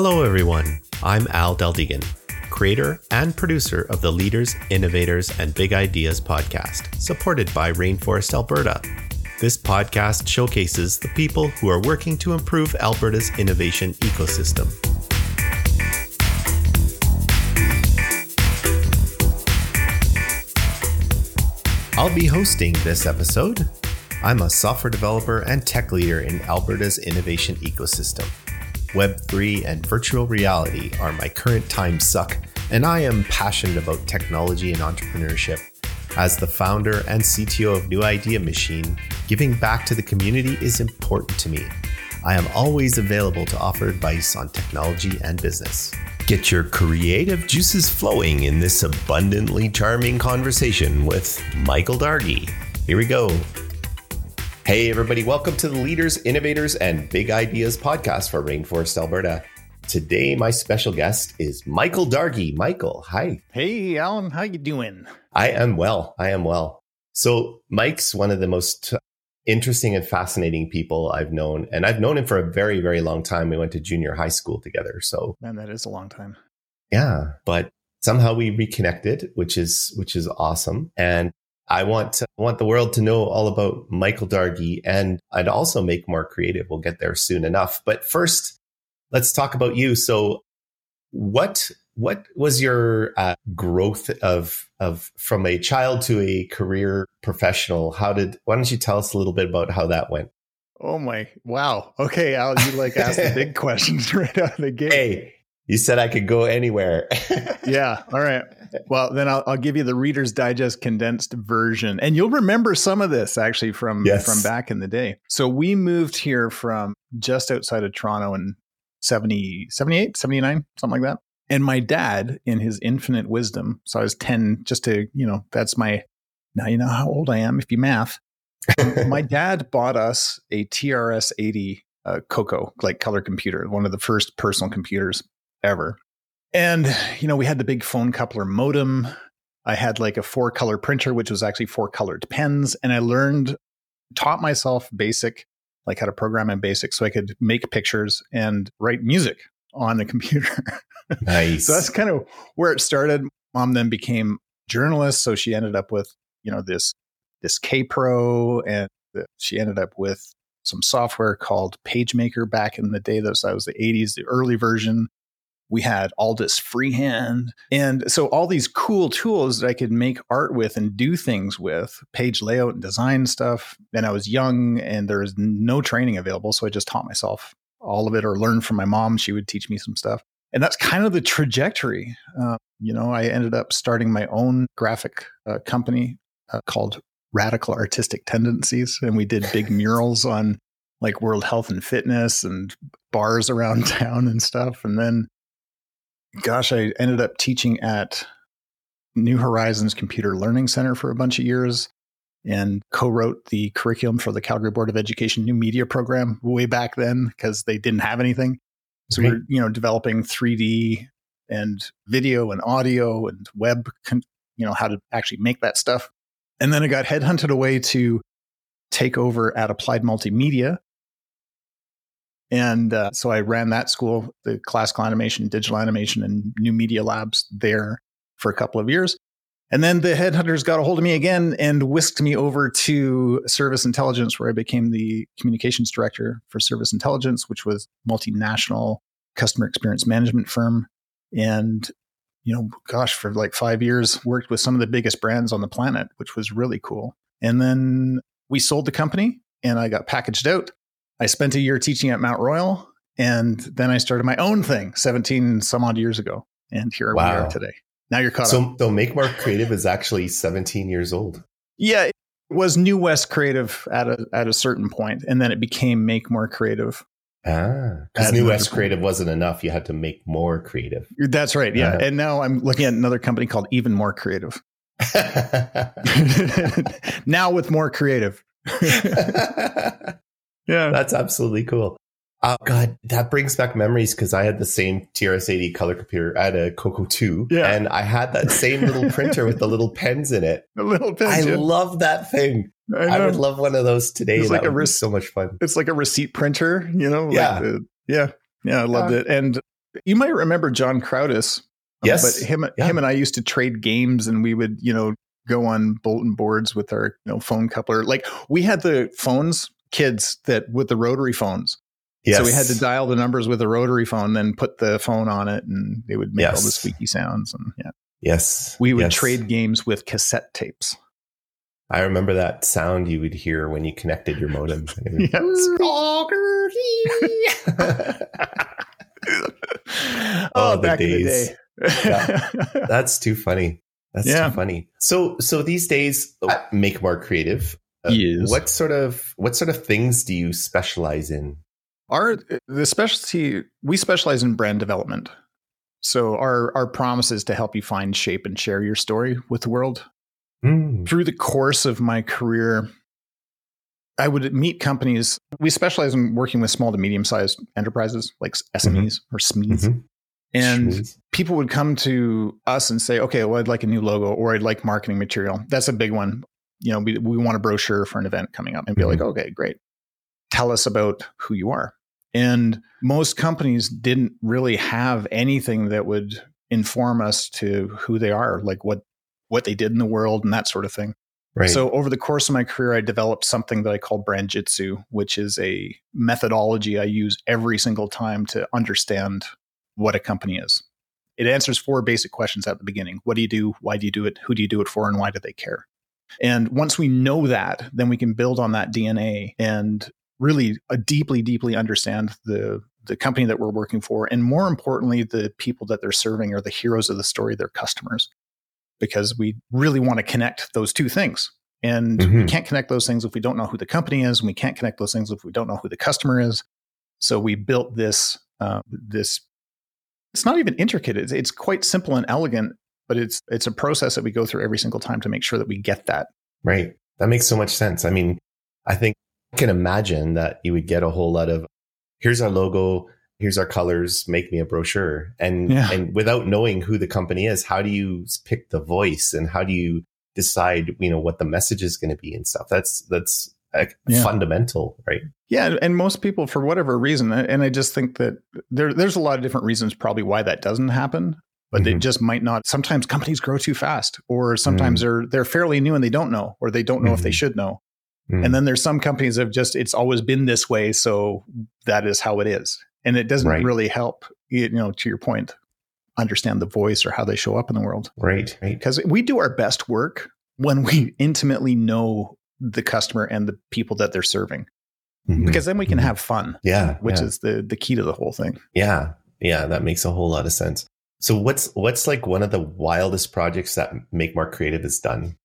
Hello, everyone. I'm Al Del Degan, creator and producer of the Leaders, Innovators, and Big Ideas podcast, supported by Rainforest Alberta. This podcast showcases the people who are working to improve Alberta's innovation ecosystem. I'll be hosting this episode. I'm a software developer and tech leader in Alberta's innovation ecosystem. Web3 and virtual reality are my current time suck, and I am passionate about technology and entrepreneurship. As the founder and CTO of New Idea Machine, giving back to the community is important to me. I am always available to offer advice on technology and business. Get your creative juices flowing in this abundantly charming conversation with Michael Dargie. Here we go. Hey, everybody, welcome to the Leaders, Innovators, and Big Ideas podcast for Rainforest Alberta. Today, my special guest is Michael Dargie. Michael, hi. Hey, Alan, how you doing? I am well. I am well. So, Mike's one of the most interesting and fascinating people I've known, and I've known him for a very, very long time. We went to junior high school together. So, man, that is a long time. Yeah, but somehow we reconnected, which is which is awesome. And I want to, want the world to know all about Michael Dargie and I'd also make more creative. We'll get there soon enough. But first, let's talk about you. So what what was your uh, growth of of from a child to a career professional? How did why don't you tell us a little bit about how that went? Oh my wow. Okay, Al, you like asked the big questions right out of the gate. Hey, you said I could go anywhere. yeah. All right. Well, then I'll, I'll, give you the Reader's Digest condensed version, and you'll remember some of this actually from yes. from back in the day. So we moved here from just outside of Toronto in 70, 78, 79, something like that. And my dad, in his infinite wisdom, so I was 10, just to, you know, that's my, now you know how old I am if you math. my dad bought us a TRS 80 uh, Coco, like color computer, one of the first personal computers ever. And, you know, we had the big phone coupler modem. I had like a four color printer, which was actually four colored pens. And I learned, taught myself basic, like how to program in basic so I could make pictures and write music on the computer. Nice. so that's kind of where it started. Mom then became journalist. So she ended up with, you know, this, this Kaypro and the, she ended up with some software called PageMaker back in the day. That was, that was the 80s, the early version. We had Aldus Freehand. And so all these cool tools that I could make art with and do things with, page layout and design stuff. And I was young and there was no training available. So I just taught myself all of it or learned from my mom. She would teach me some stuff. And that's kind of the trajectory. Uh, you know, I ended up starting my own graphic uh, company uh, called Radical Artistic Tendencies. And we did big murals on like World Health and Fitness and bars around town and stuff. And then gosh, I ended up teaching at New Horizons Computer Learning Center for a bunch of years and co-wrote the curriculum for the Calgary Board of Education new media program way back then because they didn't have anything. So we're, you know, developing 3D and video and audio and web, you know, how to actually make that stuff. And then I got headhunted away to take over at Applied Multimedia, and uh, so I ran that school, the classical animation, digital animation, and new media labs there for a couple of years. And then the headhunters got a hold of me again and whisked me over to Service Intelligence, where I became the communications director for Service Intelligence, which was multinational customer experience management firm. And, you know, gosh, for like five years, worked with some of the biggest brands on the planet, which was really cool. And then we sold the company and I got packaged out I spent a year teaching at Mount Royal, and then I started my own thing 17 some odd years ago. And here wow. we are today. Now you're caught so, up. So Make More Creative is actually 17 years old. Yeah, it was New West Creative at a at a certain point, and then it became Make More Creative. Ah, because New West Creative wasn't enough. You had to make more creative. That's right. Yeah. Uh-huh. And now I'm looking at another company called Even More Creative. now with more creative. Yeah. That's absolutely cool. Oh God, that brings back memories because I had the same TRS-80 color computer. I had a Coco 2, yeah. and I had that same little printer with the little pens in it. The little pens. I yeah. love that thing. I, I, would love one of those today. It's like a re- so much fun. It's like a receipt printer, you know? Yeah, like the, yeah, yeah. I loved yeah. it. And You might remember John Crowdis. Uh, yes. But him, him and I used to trade games and we would, you know, go on bulletin boards with our you know, phone coupler. Like we had the phones, kids that with the rotary phones. Yes. So we had to dial the numbers with a rotary phone, then put the phone on it and they would make all the squeaky sounds. And yeah, Yes. we would yes. trade games with cassette tapes. I remember that sound you would hear when you connected your modem. oh, Oh, the back days. in the day. That's too funny. That's Yeah. too funny. So, so these days, Make More Creative. Uh, Yes. What sort of what sort of things do you specialize in? Our the specialty we specialize in brand development. So our our promise is to help you find shape and share your story with the world. Hmm. Through the course of my career, I would meet companies. We specialize in working with small to medium sized enterprises like SMEs or SMEs. Mhm. And Schmooze. people would come to us and say, okay, well, I'd like a new logo or I'd like marketing material. That's a big one. You know, we, we want a brochure for an event coming up and be Mhm. like, okay, great. Tell us about who you are. And most companies didn't really have anything that would inform us to who they are, like what what they did in the world and that sort of thing. right. So over the course of my career, I developed something that I call brand jitsu, which is a methodology I use every single time to understand what a company is. It answers four basic questions at the beginning. What do you do? Why do you do it? Who do you do it for? And why do they care? And once we know that, then we can build on that DNA and really uh, deeply, deeply understand the the company that we're working for, and more importantly, the people that they're serving are the heroes of the story, their customers because we really want to connect those two things. And we Mhm. can't connect those things if we don't know who the company is, and we can't connect those things if we don't know who the customer is. So we built this uh, this. It's not even intricate. It's, it's quite simple and elegant, but it's it's a process that we go through every single time to make sure that we get that. Right. That makes so much sense. I mean, I think I can imagine that you would get a whole lot of here's our logo, here's our colors, make me a brochure. And Yeah. and without knowing who the company is, how do you pick the voice and how do you decide, you know, what the message is going to be and stuff? That's that's like Yeah. fundamental, right? Yeah, and most people, for whatever reason, and I just think that there there's a lot of different reasons probably why that doesn't happen. But they Mhm. just might not. Sometimes companies grow too fast, or sometimes they're they're fairly new and they don't know, or they don't know if they Mhm. should know. Mm. And then there's some companies that have just it's always been this way, so that is how it is. And it doesn't Right. really help, you know, to your point, understand the voice or how they show up in the world. right, right. Because we do our best work when we intimately know the customer and the people that they're serving. Mhm. Because then we can Mhm. have fun, yeah, which yeah. is the the key to the whole thing. Yeah. Yeah, that makes a whole lot of sense. So what's what's like one of the wildest projects that Make More Creative has done?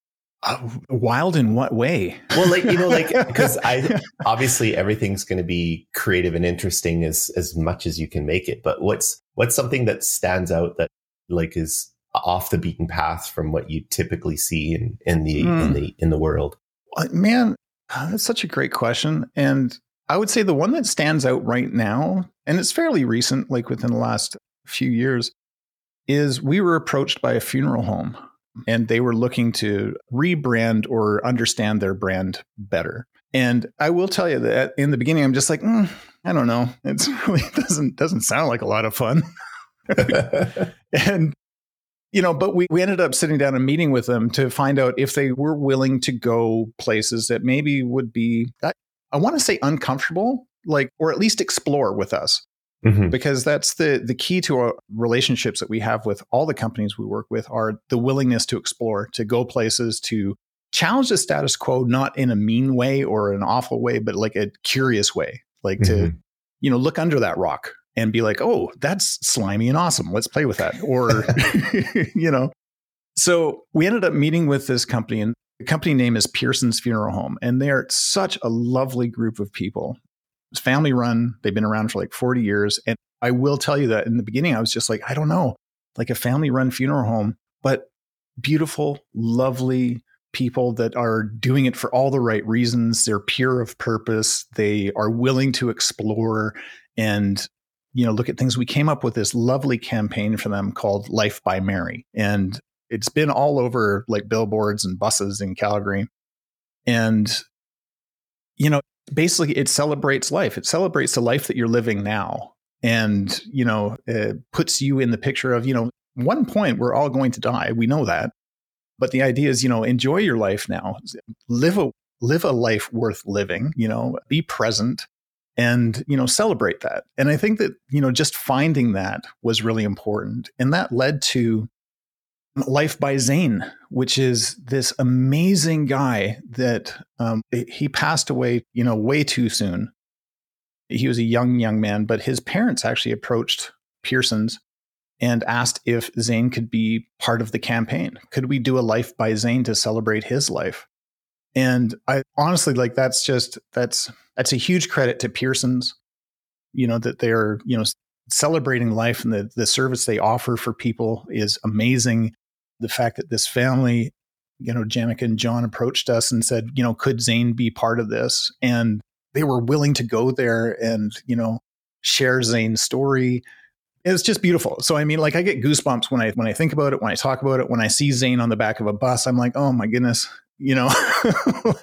Uh, wild in what way? Well, like you know, like because I obviously everything's going to be creative and interesting as as much as you can make it. But what's what's something that stands out that like is off the beaten path from what you typically see in in the in Hmm. the in the world? Uh, Man, uh, that's such a great question. And I would say the one that stands out right now, and it's fairly recent, like within the last few years, is we were approached by a funeral home and they were looking to rebrand or understand their brand better. And I will tell you that in the beginning, I'm just like, mm, I don't know. It's really doesn't doesn't sound like a lot of fun. and you know but we, we ended up sitting down and meeting with them to find out if they were willing to go places that maybe would be i, I want to say uncomfortable like or at least explore with us Mhm. because that's the the key to our relationships that we have with all the companies we work with are the willingness to explore to go places to challenge the status quo not in a mean way or an awful way but like a curious way. Like to Mhm. you know look under that rock and be like oh that's slimy and awesome. Let's play with that. Or you know. So we ended up meeting with this company and the company name is pearson's funeral home and they're such a lovely group of people it's family run. They've been around for like 40 years. And i will tell you that in the beginning i was just like i don't know like a family run funeral home but beautiful lovely people that are doing it for all the right reasons. They're pure of purpose. They are willing to explore and you know look at things. We came up with this lovely campaign for them called life by mary. And it's been all over like billboards and buses in calgary. And you know basically it celebrates life. It celebrates the life that you're living now. And you know uh, puts you in the picture of you know one point we're all going to die. We know that. But the idea is you know enjoy your life now. Live a live a life worth living you know be present and you know celebrate that. And i think that you know just finding that was really important. And that led to life by zane which is this amazing guy that um, he passed away you know way too soon he was a young, young man, but his parents actually approached Pearson's and asked if Zane could be part of the campaign. Could we do a life by Zane to celebrate his life? And I honestly like that's just that's that's a huge credit to Pearson's, you know, that they're, you know, celebrating life and the the service they offer for people is amazing. The fact that this family, you know, Janica and John approached us and said, you know, could Zane be part of this? And they were willing to go there and you know share Zane's story. It's just beautiful. So I mean, like I get goosebumps when I when I think about it, when I talk about it, when I see Zane on the back of a bus. I'm like, oh my goodness, you know,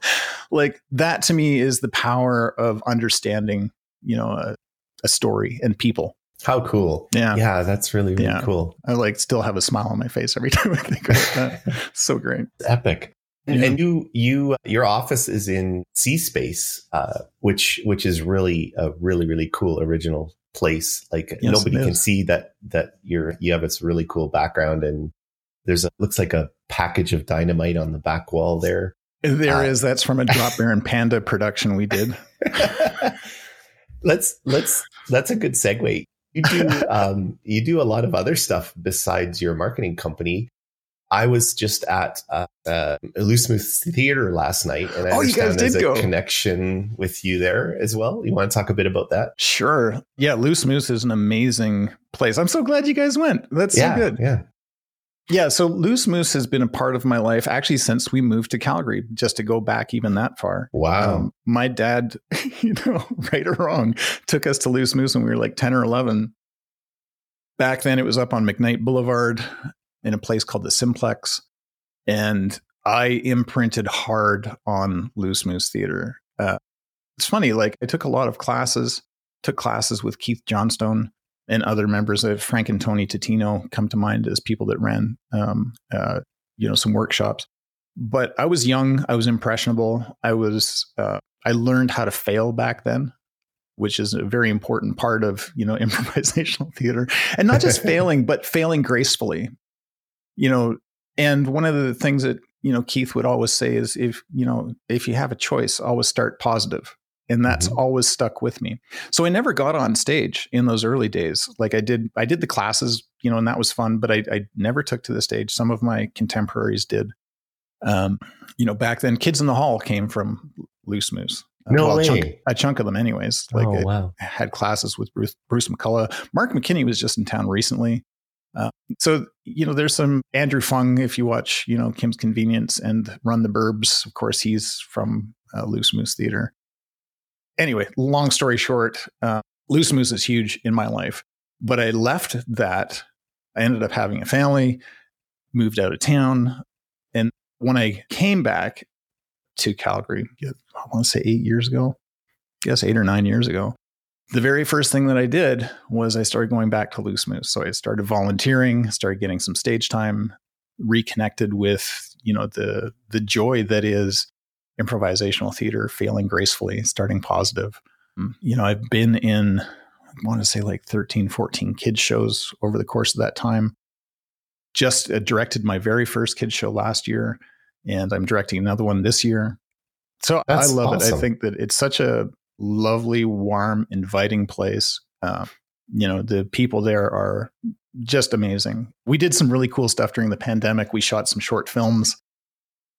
like that to me is the power of understanding, you know, a, a story and people. How cool. Yeah. Yeah, that's really, really yeah. cool. I like still have a smile on my face every time I think about that. so great. Epic. Yeah. And you, you, your office is in C Space, uh, which, which is really a really, really cool original place. Like yes, nobody can see that, that you're, you have this really cool background and there's a, looks like a package of dynamite on the back wall there. There uh, is. That's from a Drop Baron Panda production we did. let's, let's, that's a good segue. You do, um, you do a lot of other stuff besides your marketing company. I was just at uh, uh, Loose Moose Theater last night, and I oh, you guys did go. connection with you there as well. You want to talk a bit about that? Sure. Yeah, Loose Moose is an amazing place. I'm so glad you guys went. That's yeah, so good. Yeah. Yeah, so Loose Moose has been a part of my life actually since we moved to Calgary, just to go back even that far. Wow. Um, my dad, you know, right or wrong, took us to Loose Moose when we were like 10 or 11. Back then it was up on McKnight Boulevard in a place called the Simplex. And I imprinted hard on Loose Moose Theater. Uh, it's funny, like I took a lot of classes, took classes with Keith Johnstone and other members of Frank and Tony Totino come to mind as people that ran, um, uh, you know, some workshops. But I was young, I was impressionable. I was, uh, I learned how to fail back then which is a very important part of you know improvisational theater and not just failing but failing gracefully you know, and one of the things that, you know, Keith would always say is if, you know, if you have a choice, always start positive. And that's mm-hmm. always stuck with me. So I never got on stage in those early days. Like I did, I did the classes, you know, and that was fun, but I, I never took to the stage. Some of my contemporaries did. Um, you know, back then, Kids in the Hall came from Loose Moose. Uh, no well, way. A chunk, a chunk, of them, anyways. Like oh, wow. I had classes with Bruce, Bruce McCulloch. Mark McKinney was just in town recently. Uh, so you know, there's some Andrew Phung. If you watch, you know, Kim's Convenience and Run the Burbs, of course, he's from uh, Loose Moose Theater. Anyway, long story short, uh, Loose Moose is huge in my life, but I left that. I ended up having a family, moved out of town, and when I came back to Calgary, I want to say eight years ago, yes, eight or nine years ago, the very first thing that I did was I started going back to Loose Moose. So I started volunteering, started getting some stage time, reconnected with, you know, the the joy that is improvisational theater, failing gracefully, starting positive. Mm, you know, I've been in I want to say like 13, 14 kids shows over the course of that time. Just uh, directed my very first kids show last year and I'm directing another one this year. So That's I love awesome. it. I think that it's such a lovely, warm, inviting place. Uh, you know, the people there are just amazing. We did some really cool stuff during the pandemic. We shot some short films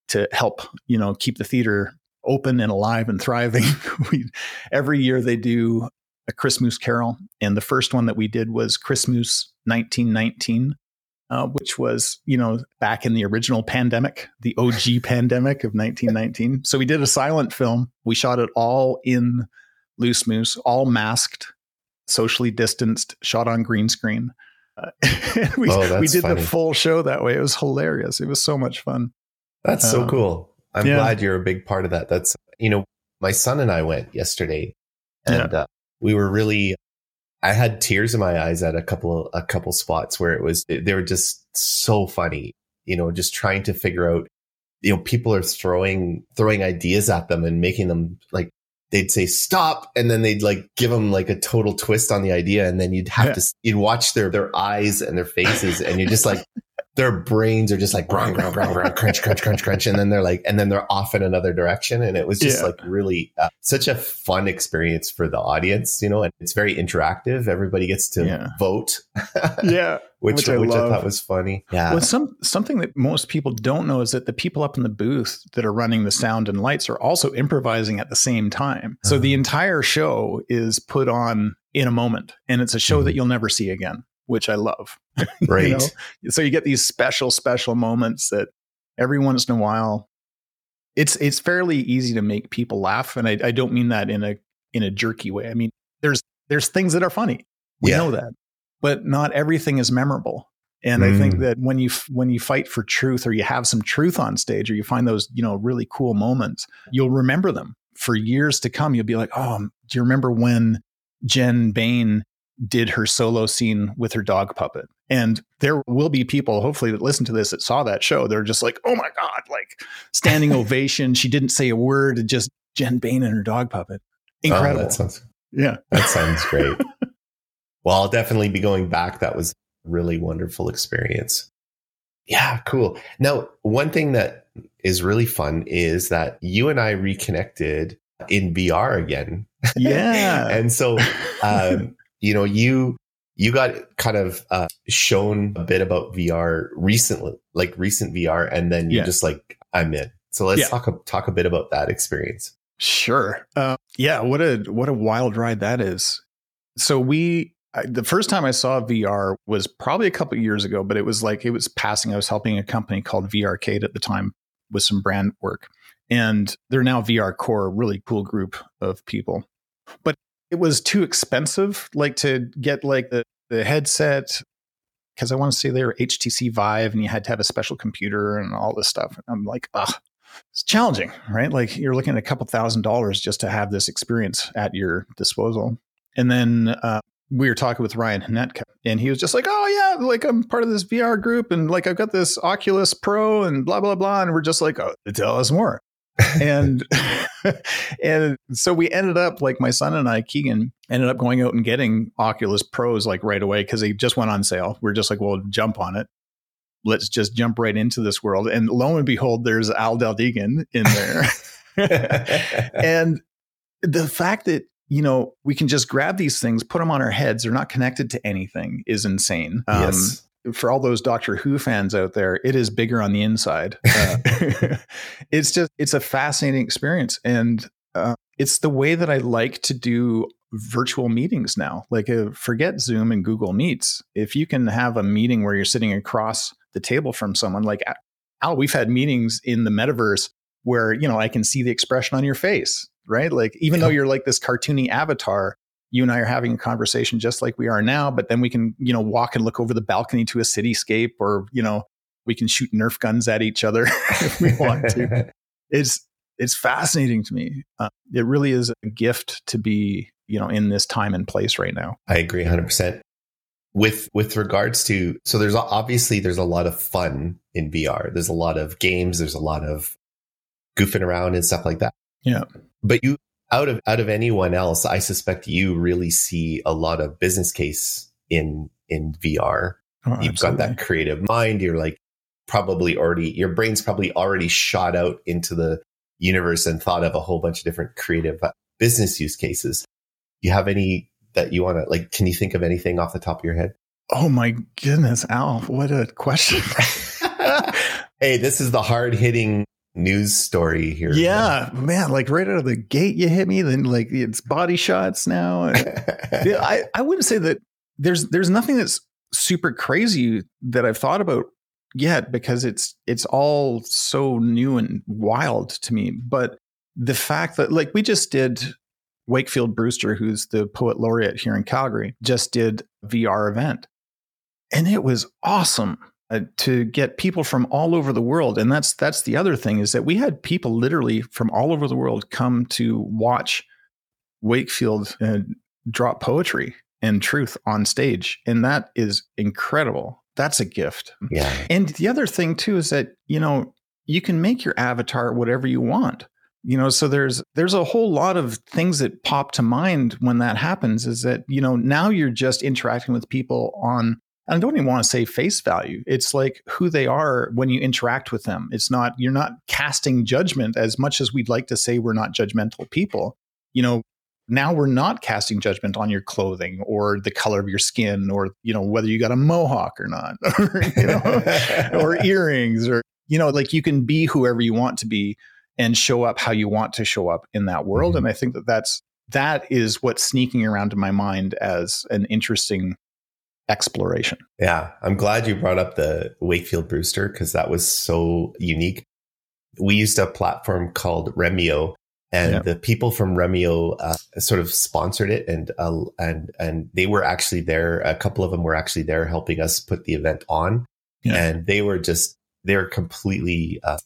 to help, you know, keep the theater open and alive and thriving. we, every year they do a Christmas Carol, and the first one that we did was Christmas 1919. Uh, which was, you know, back in the original pandemic, the OG pandemic of 1919. So we did a silent film. We shot it all in Loose Moose, all masked, socially distanced, shot on green screen. Uh, we, oh, we did funny. the full show that way. It was hilarious. It was so much fun. That's so um, cool. I'm yeah. glad you're a big part of that. That's, you know, my son and I went yesterday and yeah. uh, we were really I had tears in my eyes at a couple a couple spots where it was they were just so funny. You know, just trying to figure out. You know, people are throwing throwing ideas at them and making them like they'd say stop and then they'd like give them like a total twist on the idea and then you'd have yeah. to you'd watch their their eyes and their faces and you're just like their brains are just like grung, grung, grung, grung, crunch, crunch, crunch, crunch, and then they're like, and then they're off in another direction, and it was just yeah. like really uh, such a fun experience for the audience, you know, and it's very interactive. Everybody gets to yeah. vote, yeah, which which, I, which I, thought was funny. Yeah, well, some something that most people don't know is that the people up in the booth that are running the sound and lights are also improvising at the same time. So uh-huh. the entire show is put on in a moment, and it's a show mm-hmm. that you'll never see again which I love. Right. you know? So you get these special, special moments that every once in a while, it's it's fairly easy to make people laugh, and I, I don't mean that in a in a jerky way. I mean there's there's things that are funny. We yeah. know that, but not everything is memorable. And mm. I think mm. that when you when you fight for truth, or you have some truth on stage, or you find those you know really cool moments, you'll remember them for years to come. You'll be like, oh, do you remember when Jen Bain did her solo scene with her dog puppet. And there will be people, hopefully, that listen to this that saw that show. They're just like, oh my God, like standing ovation. She didn't say a word, just Jen Bain and her dog puppet. Incredible. Oh, that sounds, yeah. That sounds great. well, I'll definitely be going back. That was a really wonderful experience. Yeah, cool. Now, one thing that is really fun is that you and I reconnected in VR again. Yeah. and so um, you know, you you got kind of uh, shown a bit about VR recently, like recent VR, and then you're yeah. just like, I'm in. So let's yeah. talk talk a bit about that experience. Sure. Uh, yeah. What a what a wild ride that is. So we I, the first time I saw VR was probably a couple years ago, but it was like it was passing. I was helping a company called VRcade at the time with some brand work, and they're now VR Core, really cool group of people. But it was too expensive, like to get like the, the headset because I want to say they were HTC Vive and you had to have a special computer and all this stuff. And I'm like, ah, it's challenging, right? Like you're looking at a couple thousand dollars just to have this experience at your disposal. And then uh, we were talking with Ryan Hnetka, and he was just like, "Oh yeah, like I'm part of this VR group, and like I've got this Oculus Pro, and blah blah blah." And we're just like, "Oh, tell us more." And and so we ended up like my son and I, Keegan, ended up going out and getting Oculus Pros like right away because they just went on sale. We are just like, well, jump on it. Let's just jump right into this world. And lo and behold, there's Al Del Degan in there. and the fact that you know we can just grab these things, put them on our heads, they're not connected to anything, is insane. Um, yes for all those Doctor Who fans out there, it is bigger on the inside. Uh, it's just it's a fascinating experience, and uh, it's the way that I like to do virtual meetings now. Like, uh, forget Zoom and Google Meets. If you can have a meeting where you're sitting across the table from someone, like Al, we've had meetings in the metaverse where you know I can see the expression on your face, right? Like, even yeah. though you're like this cartoony avatar, you and I are having a conversation just like we are now, but then we can, you know, walk and look over the balcony to a cityscape or, you know, we can shoot Nerf guns at each other if we want to. it's it's fascinating to me. Uh, it really is a gift to be, you know, in this time and place right now. I agree 100%. With with regards to so there's obviously there's a lot of fun in VR. There's a lot of games, there's a lot of goofing around and stuff like that. Yeah. But you out of out of anyone else, I suspect you really see a lot of business case in in VR. Oh, You've absolutely. got that creative mind. You're like probably already your brain's probably already shot out into the universe and thought of a whole bunch of different creative uh, business use cases. You have any that you want to like? Can you think of anything off the top of your head? Oh my goodness, Al! What a question. hey, this is the hard hitting news story here. Yeah, man, like right out of the gate, you hit me. Then like it's body shots now. I I wouldn't say that there's there's nothing that's super crazy that I've thought about yet because it's it's all so new and wild to me. But the fact that like we just did Wakefield Brewster, who's the poet laureate here in Calgary, just did VR event. And it was awesome uh, to get people from all over the world and that's that's the other thing is that we had people literally from all over the world come to watch wakefield uh, drop poetry and truth on stage. And that is incredible. That's a gift. Yeah. And the other thing too is that, you know, you can make your avatar whatever you want. You know, so there's there's a whole lot of things that pop to mind when that happens is that, you know, now you're just interacting with people on I don't even want to say face value. It's like who they are when you interact with them. It's not, you're not casting judgment as much as we'd like to say we're not judgmental people. You know, now we're not casting judgment on your clothing or the color of your skin or, you know, whether you got a mohawk or not, or, you know, or earrings or, you know, like you can be whoever you want to be and show up how you want to show up in that world. Mm-hmm. And I think that that's, that is what's sneaking around in my mind as an interesting exploration. Yeah, I'm glad you brought up the Wakefield Brewster because that was so unique. We used a platform called Remio, and yeah. the people from Remio uh, sort of sponsored it, and uh, and and they were actually there. A couple of them were actually there helping us put the event on, yeah. and they were just they're completely, uh,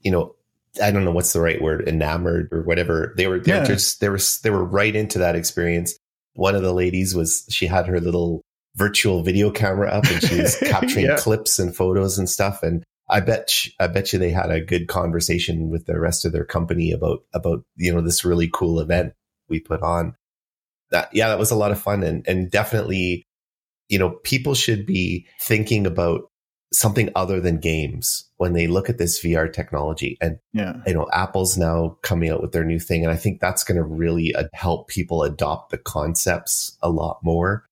you know. I don't know what's the right word, enamored or whatever. They were, they yeah. were just, they were, they were right into that experience. One of the ladies was, she had her little virtual video camera up and she was capturing yeah. clips and photos and stuff. And I bet, I bet you they had a good conversation with the rest of their company about, about, you know, this really cool event we put on. That, yeah, that was a lot of fun and, and definitely, you know, people should be thinking about something other than games when they look at this VR technology. And, yeah. you know, Apple's now coming out with their new thing. And I think that's going to really uh, help people adopt the concepts a lot more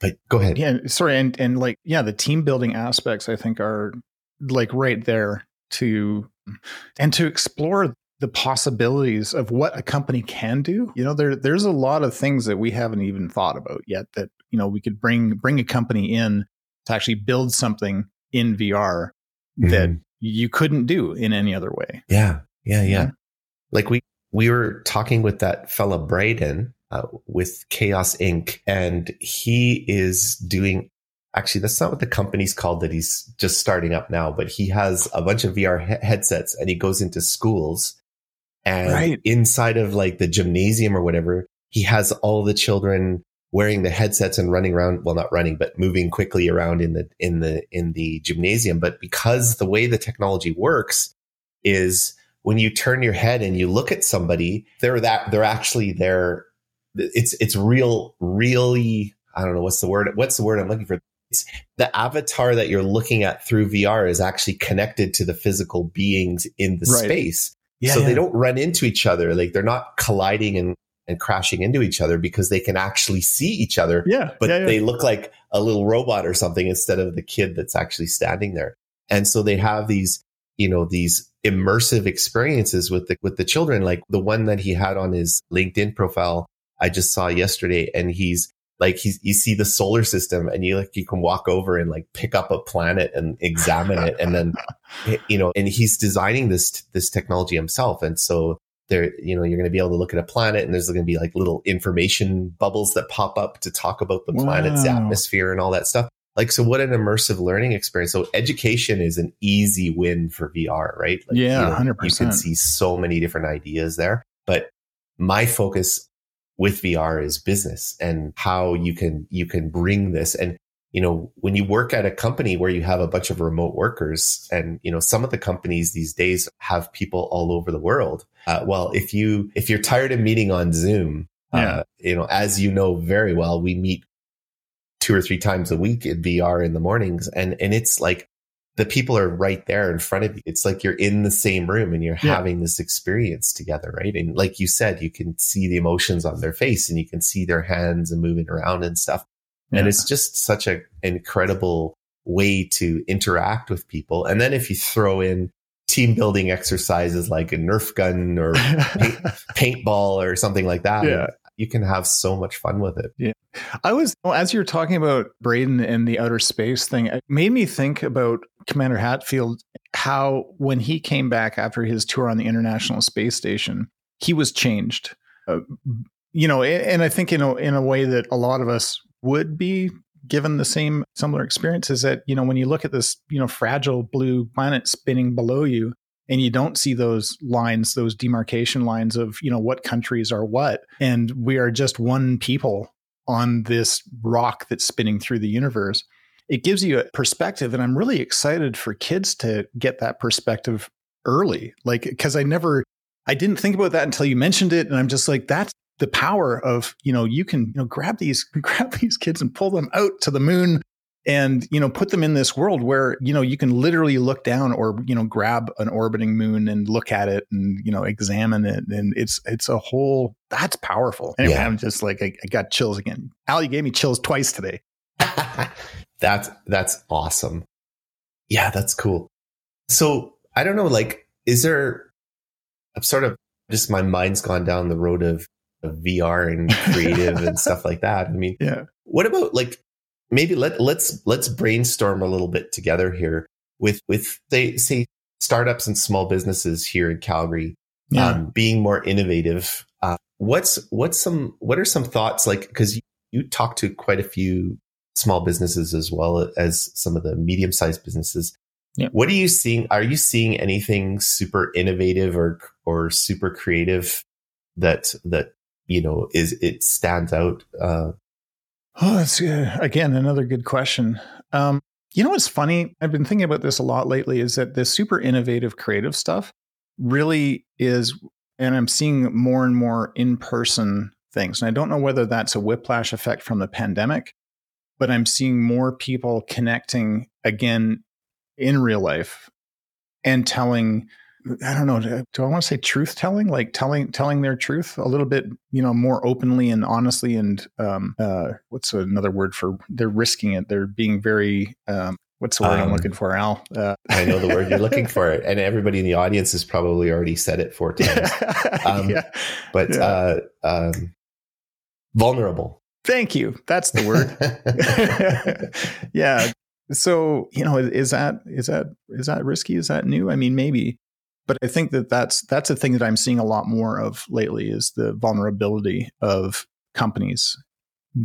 but go ahead. Yeah, sorry, and and like yeah, the team building aspects I think are like right there to and to explore the possibilities of what a company can do. You know, there there's a lot of things that we haven't even thought about yet that you know we could bring bring a company in to actually build something in VR mm-hmm. that you couldn't do in any other way. Yeah, yeah, yeah. Mm-hmm. Like we we were talking with that fella Braden uh, with Chaos Inc. And he is doing, actually, that's not what the company's called that he's just starting up now, but he has a bunch of VR he- headsets and he goes into schools and right. inside of like the gymnasium or whatever, he has all the children wearing the headsets and running around well not running but moving quickly around in the in the in the gymnasium but because the way the technology works is when you turn your head and you look at somebody they're that they're actually there it's it's real really I don't know what's the word what's the word I'm looking for. It's the avatar that you're looking at through VR is actually connected to the physical beings in the right. space. Yeah, so yeah. they don't run into each other. Like they're not colliding and, and crashing into each other because they can actually see each other. Yeah. But yeah, they look like a little robot or something instead of the kid that's actually standing there. And so they have these, you know, these immersive experiences with the with the children. Like the one that he had on his LinkedIn profile I just saw yesterday and he's like he's you see the solar system and you like you can walk over and like pick up a planet and examine it and then eh, you know and he's designing this this technology himself and so there you know you're going to be able to look at a planet and there's going to be like little information bubbles that pop up to talk about the wow. planet's atmosphere and all that stuff. Like so what an immersive learning experience. So education is an easy win for vr right? Like, yeah you know, 100% you can see so many different ideas there. But my focus with VR is business and how you can, you can bring this. And, you know, when you work at a company where you have a bunch of remote workers and, you know, some of the companies these days have people all over the world. Uh, well, if you, if you're tired of meeting on Zoom, uh, yeah. Uh, you know, as you know very well, we meet two or three times a week in VR in the mornings and, and it's like, the people are right there in front of you. It's like you're in the same room and you're yeah. having this experience together, right? And like you said, you can see the emotions on their face and you can see their hands and moving around and stuff. Yeah. And it's just such an incredible way to interact with people. And then if you throw in team building exercises like a Nerf gun or paint, paintball or something like that, yeah you can have so much fun with it. Yeah. I was, as you were talking about Braden and the outer space thing, it made me think about Commander Hadfield, how when he came back after his tour on the International Space Station, he was changed. Uh, you know, and I think in a, in a way that a lot of us would be given the same similar experience is that, you know, when you look at this, you know, fragile blue planet spinning below you, and you don't see those lines those demarcation lines of you know what countries are what and we are just one people on this rock that's spinning through the universe. It gives you a perspective. And I'm really excited for kids to get that perspective early. Like, because I never, I didn't think about that until you mentioned it. And I'm just like, that's the power of, you know, you can, you know, grab these, grab these kids and pull them out to the moon and you know put them in this world where you know you can literally look down or you know grab an orbiting moon and look at it and you know examine it and it's it's a whole that's powerful. Anyway yeah. i'm just like I, I, got chills again. Al you gave me chills twice today. That's that's awesome. Yeah that's cool. So i don't know like is there i'm sort of just my mind's gone down the road of, of vr and creative and stuff like that. I mean yeah. what about like maybe let let's let's brainstorm a little bit together here with with they say startups and small businesses here in Calgary yeah. um, being more innovative. Uh, what's what's some what are some thoughts like because you, you talk to quite a few small businesses as well as some of the medium sized businesses. Yeah. What are you seeing? Are you seeing anything super innovative or or super creative that that you know is it stands out uh, Oh, that's again another good question. Um, you know what's funny? I've been thinking about this a lot lately. Is that this super innovative creative stuff really is, and I'm seeing more and more in person things. And I don't know whether that's a whiplash effect from the pandemic, but I'm seeing more people connecting again in real life and telling I don't know. Do I want to say truth telling? Like telling telling their truth a little bit, you know, more openly and honestly. And um, uh, what's another word for? They're risking it. They're being very. Um, what's the word um, I'm looking for, Al? Uh, I know the word you're looking for, and everybody in the audience has probably already said it four times. Um, yeah. But yeah. Uh, um, vulnerable. Thank you. That's the word. yeah. So you know, is that is that is that risky? Is that new? I mean, maybe but I think that that's that's a thing that I'm seeing a lot more of lately is the vulnerability of companies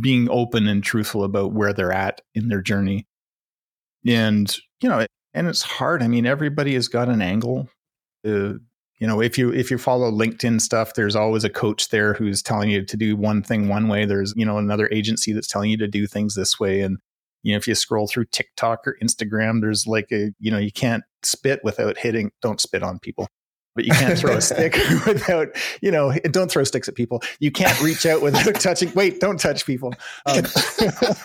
being open and truthful about where they're at in their journey. And you know, and it's hard. I mean, everybody has got an angle. Uh, you know, if you if you follow LinkedIn stuff, there's always a coach there who's telling you to do one thing one way. There's you know another agency that's telling you to do things this way, and you know if you scroll through tiktok or instagram there's like a you know you can't spit without hitting don't spit on people but you can't throw a stick without you know don't throw sticks at people you can't reach out without touching wait don't touch people um,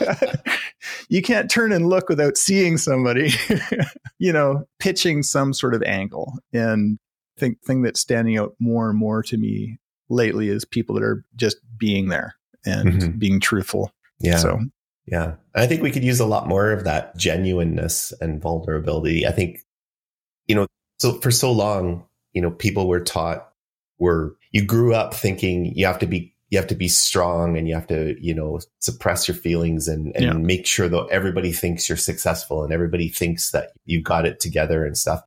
you can't turn and look without seeing somebody you know pitching some sort of angle and I think thing that's standing out more and more to me lately is people that are just being there and mm-hmm. being truthful yeah so yeah. I think we could use a lot more of that genuineness and vulnerability. I think, you know, so for so long, you know, people were taught were you grew up thinking you have to be you have to be strong and you have to, you know, suppress your feelings and, and yeah. make sure that everybody thinks you're successful and everybody thinks that you got it together and stuff.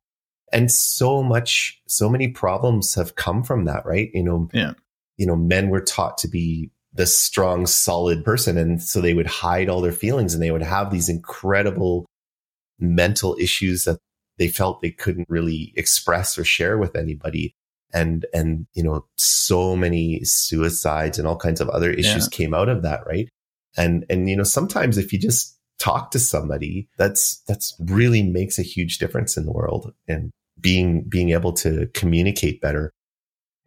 And so much, so many problems have come from that, right? You know, yeah. you know, men were taught to be the strong, solid person. And so they would hide all their feelings and they would have these incredible mental issues that they felt they couldn't really express or share with anybody. And, and, you know, so many suicides and all kinds of other issues yeah. came out of that. Right. And, and, you know, sometimes if you just talk to somebody, that's, that's really makes a huge difference in the world and being, being able to communicate better.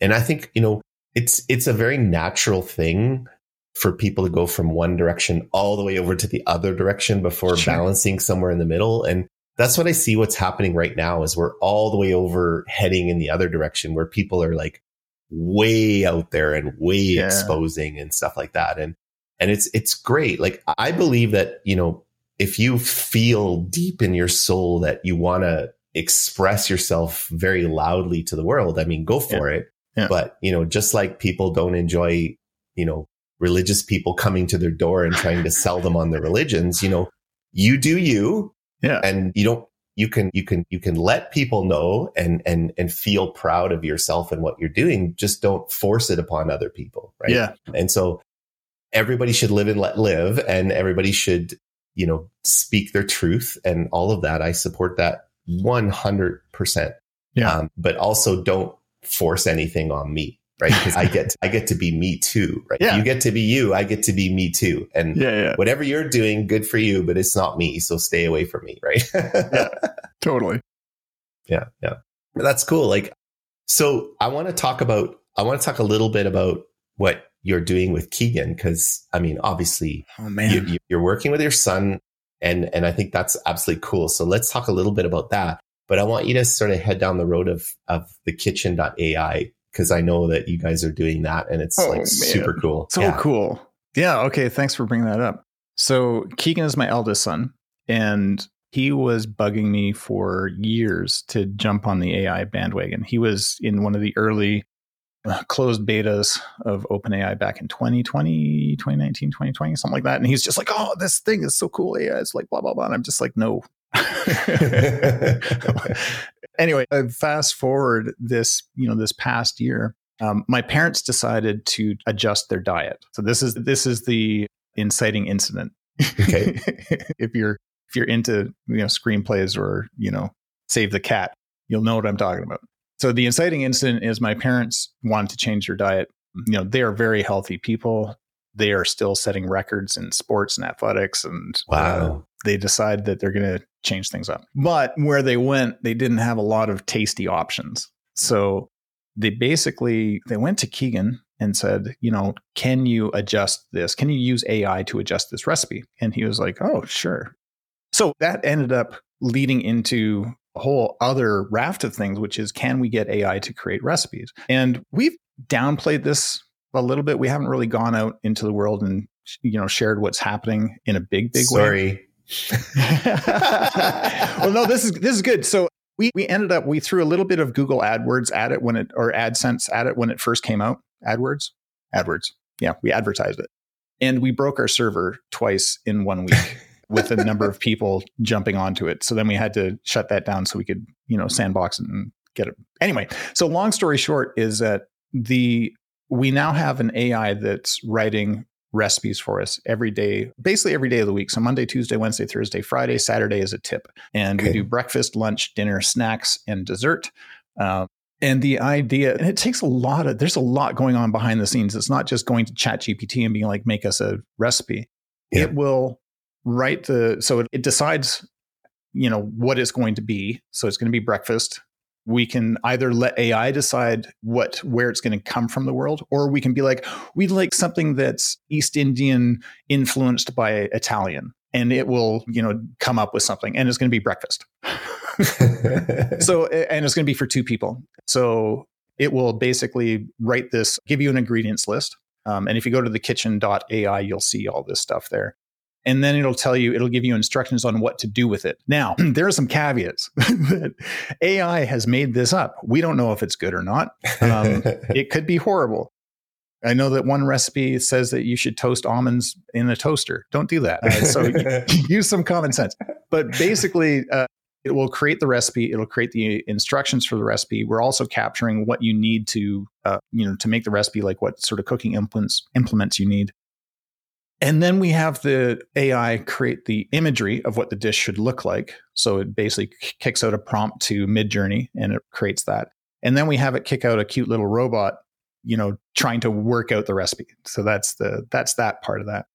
And I think, you know, it's it's a very natural thing for people to go from one direction all the way over to the other direction before sure. balancing somewhere in the middle and that's what i see what's happening right now is we're all the way over heading in the other direction where people are like way out there and way yeah. exposing and stuff like that and and it's it's great like i believe that you know if you feel deep in your soul that you want to express yourself very loudly to the world i mean go for yeah. it yeah. But, you know, just like people don't enjoy, you know, religious people coming to their door and trying to sell them on their religions, you know, you do you. Yeah. And you don't, you can, you can, you can let people know and, and, and feel proud of yourself and what you're doing. Just don't force it upon other people. Right. Yeah. And so everybody should live and let live and everybody should, you know, speak their truth and all of that. I support that 100%. Yeah. Um, but also don't force anything on me. Right? Because I get I get to be me too, right? Yeah. You get to be you, I get to be me too. And yeah, yeah. whatever you're doing, good for you, but it's not me. So stay away from me, right? yeah, totally. Yeah, yeah. That's cool. Like so I want to talk about I want to talk a little bit about what you're doing with Keegan because I mean obviously oh, man. You, you're working with your son and and I think that's absolutely cool. So let's talk a little bit about that. But I want you to sort of head down the road of of the kitchen.ai because I know that you guys are doing that and it's oh, like man. super cool. So yeah. cool. Yeah. Okay. Thanks for bringing that up. So Keegan is my eldest son, and he was bugging me for years to jump on the AI bandwagon. He was in one of the early uh, closed betas of OpenAI back in 2020, 2019, 2020, something like that. And he's just like, oh, this thing is so cool. AI It's like blah, blah, blah. And I'm just like, no. anyway, fast forward this, you know, this past year, um, my parents decided to adjust their diet. So this is this is the inciting incident. Okay. if you're if you're into you know screenplays or you know Save the Cat, you'll know what I'm talking about. So the inciting incident is my parents wanted to change their diet. You know, they are very healthy people. They are still setting records in sports and athletics, and uh, wow, uh, they decide that they're going to change things up. But where they went, they didn't have a lot of tasty options. So they basically they went to Keegan and said, you know, can you adjust this? Can you use AI to adjust this recipe? And he was like, oh, sure. So that ended up leading into a whole other raft of things, which is can we get AI to create recipes? And we've downplayed this a little bit. We haven't really gone out into the world and you know shared what's happening in a big, big Sorry. way. well, no, this is this is good. So we we ended up we threw a little bit of Google AdWords at it when it or AdSense at it when it first came out. AdWords, AdWords. Yeah, we advertised it, and we broke our server twice in one week with a number of people jumping onto it. So then we had to shut that down so we could, you know, sandbox it and get it. Anyway, so long story short is that the we now have an AI that's writing recipes for us every day, basically every day of the week. So Monday, Tuesday, Wednesday, Thursday, Friday, Saturday is a tip. And okay. we do breakfast, lunch, dinner, snacks, and dessert. Uh, and the idea, and it takes a lot of, there's a lot going on behind the scenes. It's not just going to ChatGPT and being like, make us a recipe. Yeah. It will write the so it, it decides you know what it's going to be so it's going to be breakfast we can either let AI decide what where it's going to come from the world, or we can be like, we'd like something that's East Indian influenced by Italian, and it will, you know, come up with something, and it's going to be breakfast. so, and it's going to be for two people. So it will basically write this, give you an ingredients list. Um, and if you go to the kitchen.ai, you'll see all this stuff there and then it'll tell you it'll give you instructions on what to do with it. Now there are some caveats that ai has made this up. We don't know if it's good or not. Um, it could be horrible. I know that one recipe says that you should toast almonds in a toaster. Don't do that. Uh, so use some common sense. But basically uh, it will create the recipe it'll create the instructions for the recipe. We're also capturing what you need to uh, you know to make the recipe like what sort of cooking implements implements you need and then we have the AI create the imagery of what the dish should look like. So it basically kicks out a prompt to Midjourney and it creates that. And then we have it kick out a cute little robot, you know, trying to work out the recipe. So that's the that's that part of that.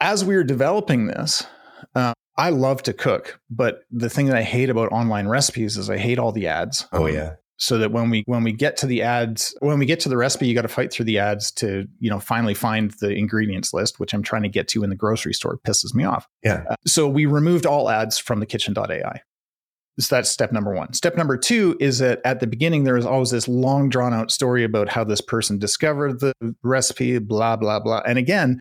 As we were developing this, uh, I love to cook, but the thing that I hate about online recipes is I hate all the ads. Oh yeah so that when we when we get to the ads when we get to the recipe you got to fight through the ads to you know finally find the ingredients list which i'm trying to get to in the grocery store. It pisses me off. Yeah. Uh, so we removed all ads from the kitchen.ai so that's step number one. Step number two is that at the beginning there is always this long drawn out story about how this person discovered the recipe blah blah blah. And again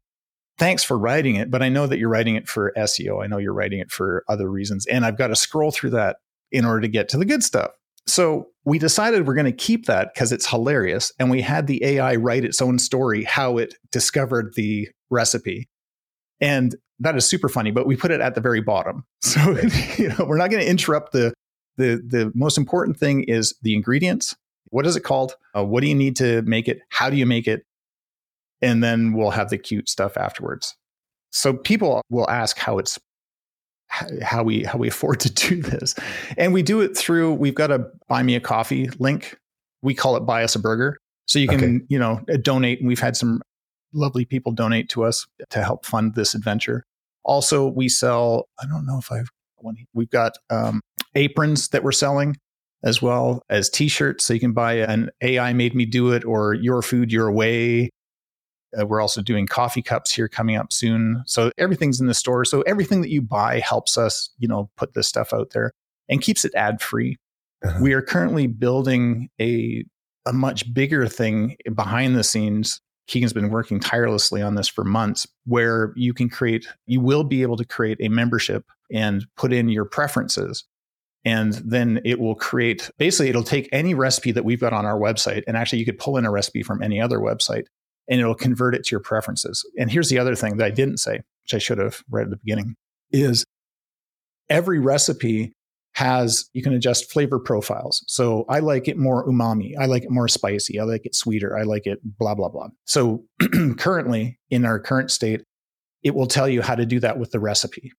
thanks for writing it but i know that you're writing it for seo i know you're writing it for other reasons. And i've got to scroll through that in order to get to the good stuff so we decided we're going to keep that because it's hilarious. And we had the AI write its own story, how it discovered the recipe. And that is super funny, but we put it at the very bottom. So you know, we're not going to interrupt the the the most important thing is the ingredients. What is it called? Uh, what do you need to make it? How do you make it? And then we'll have the cute stuff afterwards. So people will ask how it's how we how we afford to do this and we do it through we've got a buy me a coffee link we call it buy us a burger So you can, okay. you know, donate. And we've had some lovely people donate to us to help fund this adventure. Also, we sell, I don't know if I've one, we've got um, aprons that we're selling as well as t-shirts. So you can buy an AI made me do it or your food, your way. Uh, we're also doing coffee cups here coming up soon. So everything's in the store. So everything that you buy helps us, you know, put this stuff out there and keeps it ad free. Uh-huh. We are currently building a a much bigger thing behind the scenes. Keegan's been working tirelessly on this for months where you can create, you will be able to create a membership and put in your preferences and then it will create basically it'll take any recipe that we've got on our website and actually you could pull in a recipe from any other website and it'll convert it to your preferences and here's the other thing that i didn't say which i should have right at the beginning is every recipe has you can adjust flavor profiles so i like it more umami i like it more spicy i like it sweeter i like it blah blah blah so currently in our current state it will tell you how to do that with the recipe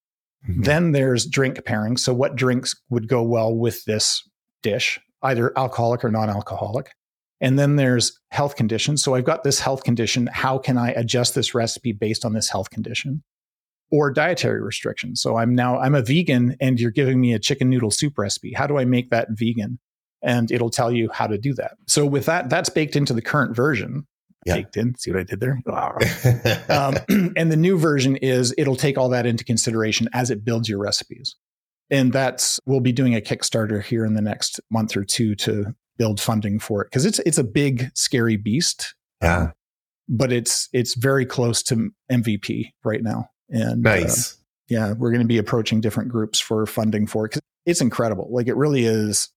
Mm-hmm. Then there's drink pairing. So, what drinks would go well with this dish, either alcoholic or non alcoholic? And then there's health conditions. So, I've got this health condition. How can I adjust this recipe based on this health condition? Or dietary restrictions. So, I'm now I'm a vegan and you're giving me a chicken noodle soup recipe. How do I make that vegan? And it'll tell you how to do that. So, with that, that's baked into the current version yeah. baked in. See what I did there? um, and the new version is it'll take all that into consideration as it builds your recipes. And that's we'll be doing a Kickstarter here in the next month or two to build funding for it because it's it's a big scary beast. Yeah. but it's it's very close to MVP right now. And uh, nice. Uh, yeah, we're going to be approaching different groups for funding for it because it's incredible. Like it really is.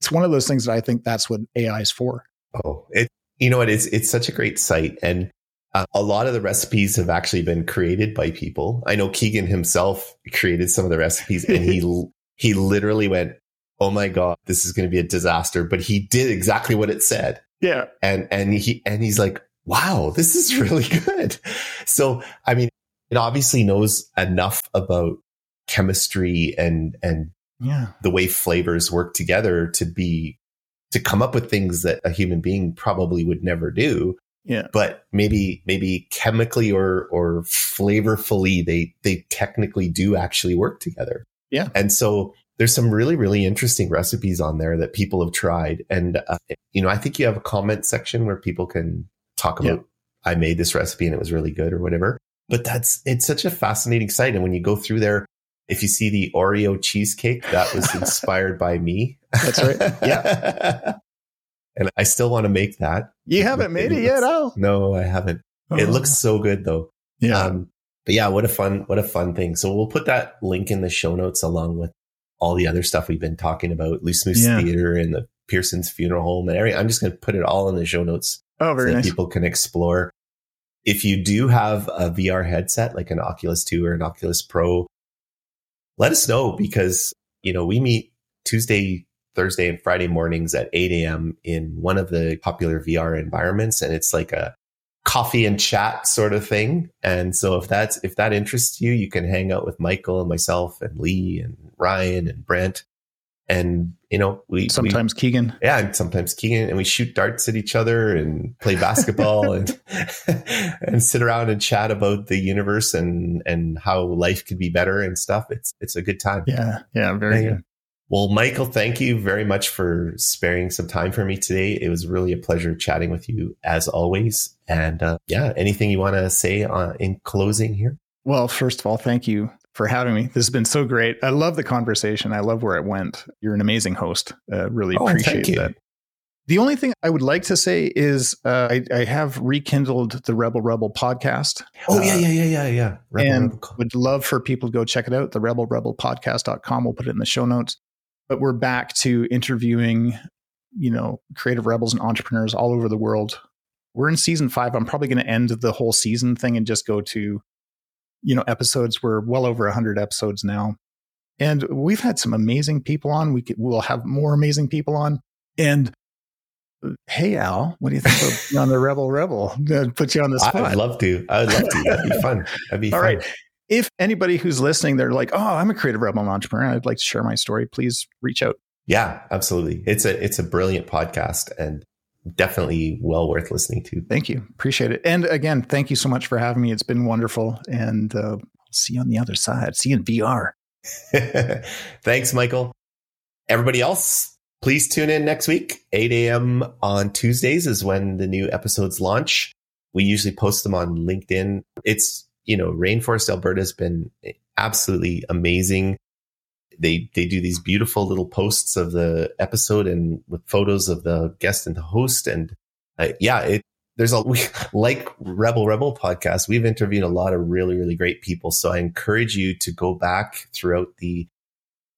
It's one of those things that I think that's what AI is for. Oh, it you know what? It's it's such a great site, and uh, a lot of the recipes have actually been created by people. I know Keegan himself created some of the recipes, and he he literally went, "Oh my god, this is going to be a disaster," but he did exactly what it said. Yeah, and and he and he's like, "Wow, this is really good." So, I mean, it obviously knows enough about chemistry and and yeah. the way flavors work together to be to come up with things that a human being probably would never do. Yeah. But maybe, maybe chemically or, or flavorfully, they, they technically do actually work together. Yeah. And so there's some really, really interesting recipes on there that people have tried. And, uh, you know, I think you have a comment section where people can talk about, yeah. I made this recipe and it was really good or whatever. But that's, it's such a fascinating site. And when you go through there, if you see the Oreo cheesecake, that was inspired by me. That's right. Yeah. and I still want to make that. You haven't made it, it yet, Al? No, I haven't. Oh. It looks so good though. Yeah. Um, but yeah, what a fun, what a fun thing. So we'll put that link in the show notes along with all the other stuff we've been talking about, Loose Moose yeah. Theater and the Pearson's Funeral Home and everything. I'm just going to put it all in the show notes. Oh, very so nice. People can explore. If you do have a VR headset, like an Oculus 2 or an Oculus Pro, let us know because, you know, we meet Tuesday, Thursday, and Friday mornings at 8 a.m. in one of the popular VR environments. And it's like a coffee and chat sort of thing. And so if that's, if that interests you, you can hang out with Michael and myself and Lee and Ryan and Brent and you know we sometimes we, Keegan, yeah, and sometimes Keegan, and we shoot darts at each other and play basketball and and sit around and chat about the universe and and how life could be better and stuff. It's it's a good time. Yeah, yeah, very good. Well, Michael, thank you very much for sparing some time for me today. It was really a pleasure chatting with you as always. And uh, yeah, anything you want to say uh, in closing here? Well, first of all, thank you for having me. This has been so great. I love the conversation. I love where it went. You're an amazing host. Uh, really oh, appreciate that. The only thing I would like to say is uh, I, I, have rekindled the Rebel Rebel podcast. Oh, yeah, uh, yeah, yeah, yeah, yeah. Rebel, and Rebel. would love for people to go check it out, the Rebel Rebel podcast.com. We'll put it in the show notes. But we're back to interviewing, you know, creative rebels and entrepreneurs all over the world. We're in season five. I'm probably going to end the whole season thing and just go to you know, episodes. We're well over 100 episodes now. And we've had some amazing people on. We could, we'll have more amazing people on. And uh, hey, Al, what do you think of on the Rebel Rebel? Put you on the spot. I'd love to. I'd love to. That'd be fun. That'd be All fun. right. If anybody who's listening, they're like, oh, I'm a creative rebel entrepreneur. I'd like to share my story. Please reach out. Yeah, absolutely. It's a it's a brilliant podcast, and definitely well worth listening to. Thank you. Appreciate it. And again, thank you so much for having me. It's been wonderful. And uh, I'll see you on the other side. See you in VR. Thanks, Michael. Everybody else, please tune in next week. 8 a.m. on Tuesdays is when the new episodes launch. We usually post them on LinkedIn. It's, you know, Rainforest Alberta has been absolutely amazing. They they do these beautiful little posts of the episode and with photos of the guest and the host and uh, yeah, it there's a like Rebel Rebel podcast. We've interviewed a lot of really really great people, so I encourage you to go back throughout the.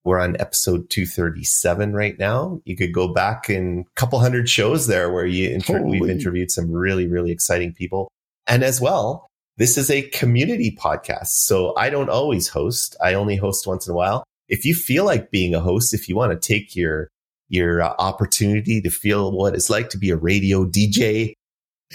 We're on episode 237 right now. You could go back in a couple hundred shows there where you inter- we've interviewed some really really exciting people, and as well, this is a community podcast. So I don't always host. I only host once in a while. If you feel like being a host, if you want to take your your uh, opportunity to feel what it's like to be a radio DJ,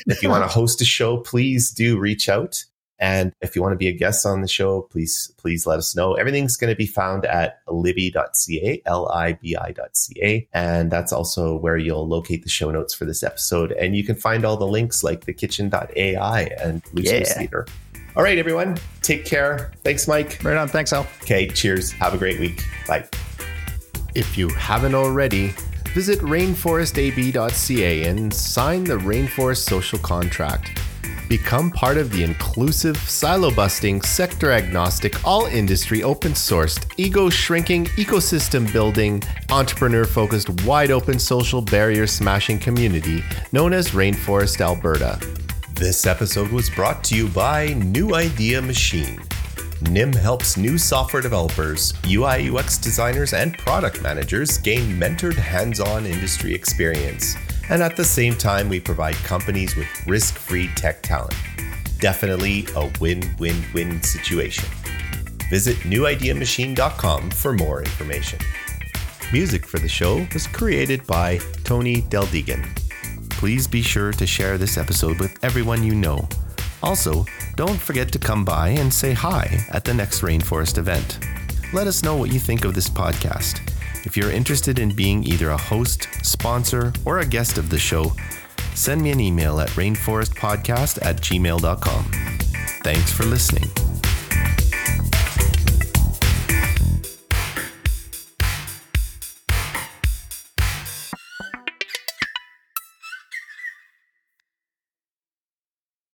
if you want to host a show, please do reach out. And if you want to be a guest on the show, please, please let us know. Everything's going to be found at libi.ca, L-I-B-I.ca. And that's also where you'll locate the show notes for this episode. And you can find all the links like the thekitchen.ai and Loose yeah. Theater. All right, everyone. Take care. Thanks, Mike. Right on. Thanks, Al. Okay. Cheers. Have a great week. Bye. If you haven't already, visit rainforestab.ca and sign the Rainforest Social Contract. Become part of the inclusive, silo busting, sector agnostic, all industry open sourced, ego shrinking, ecosystem building, entrepreneur focused, wide open social barrier smashing community known as Rainforest Alberta. This episode was brought to you by New Idea Machine NIM helps new software developers, UI UX designers, and product managers gain mentored hands on industry experience. And at the same time, we provide companies with risk free tech talent. Definitely a win win win situation. Visit newideamachine.com for more information. Music for the show was created by Tony Del Degan. Please be sure to share this episode with everyone you know. Also, don't forget to come by and say hi at the next Rainforest event. Let us know what you think of this podcast. If you're interested in being either a host, sponsor, or a guest of the show, send me an email at rainforestpodcast at gmail.com. Thanks for listening.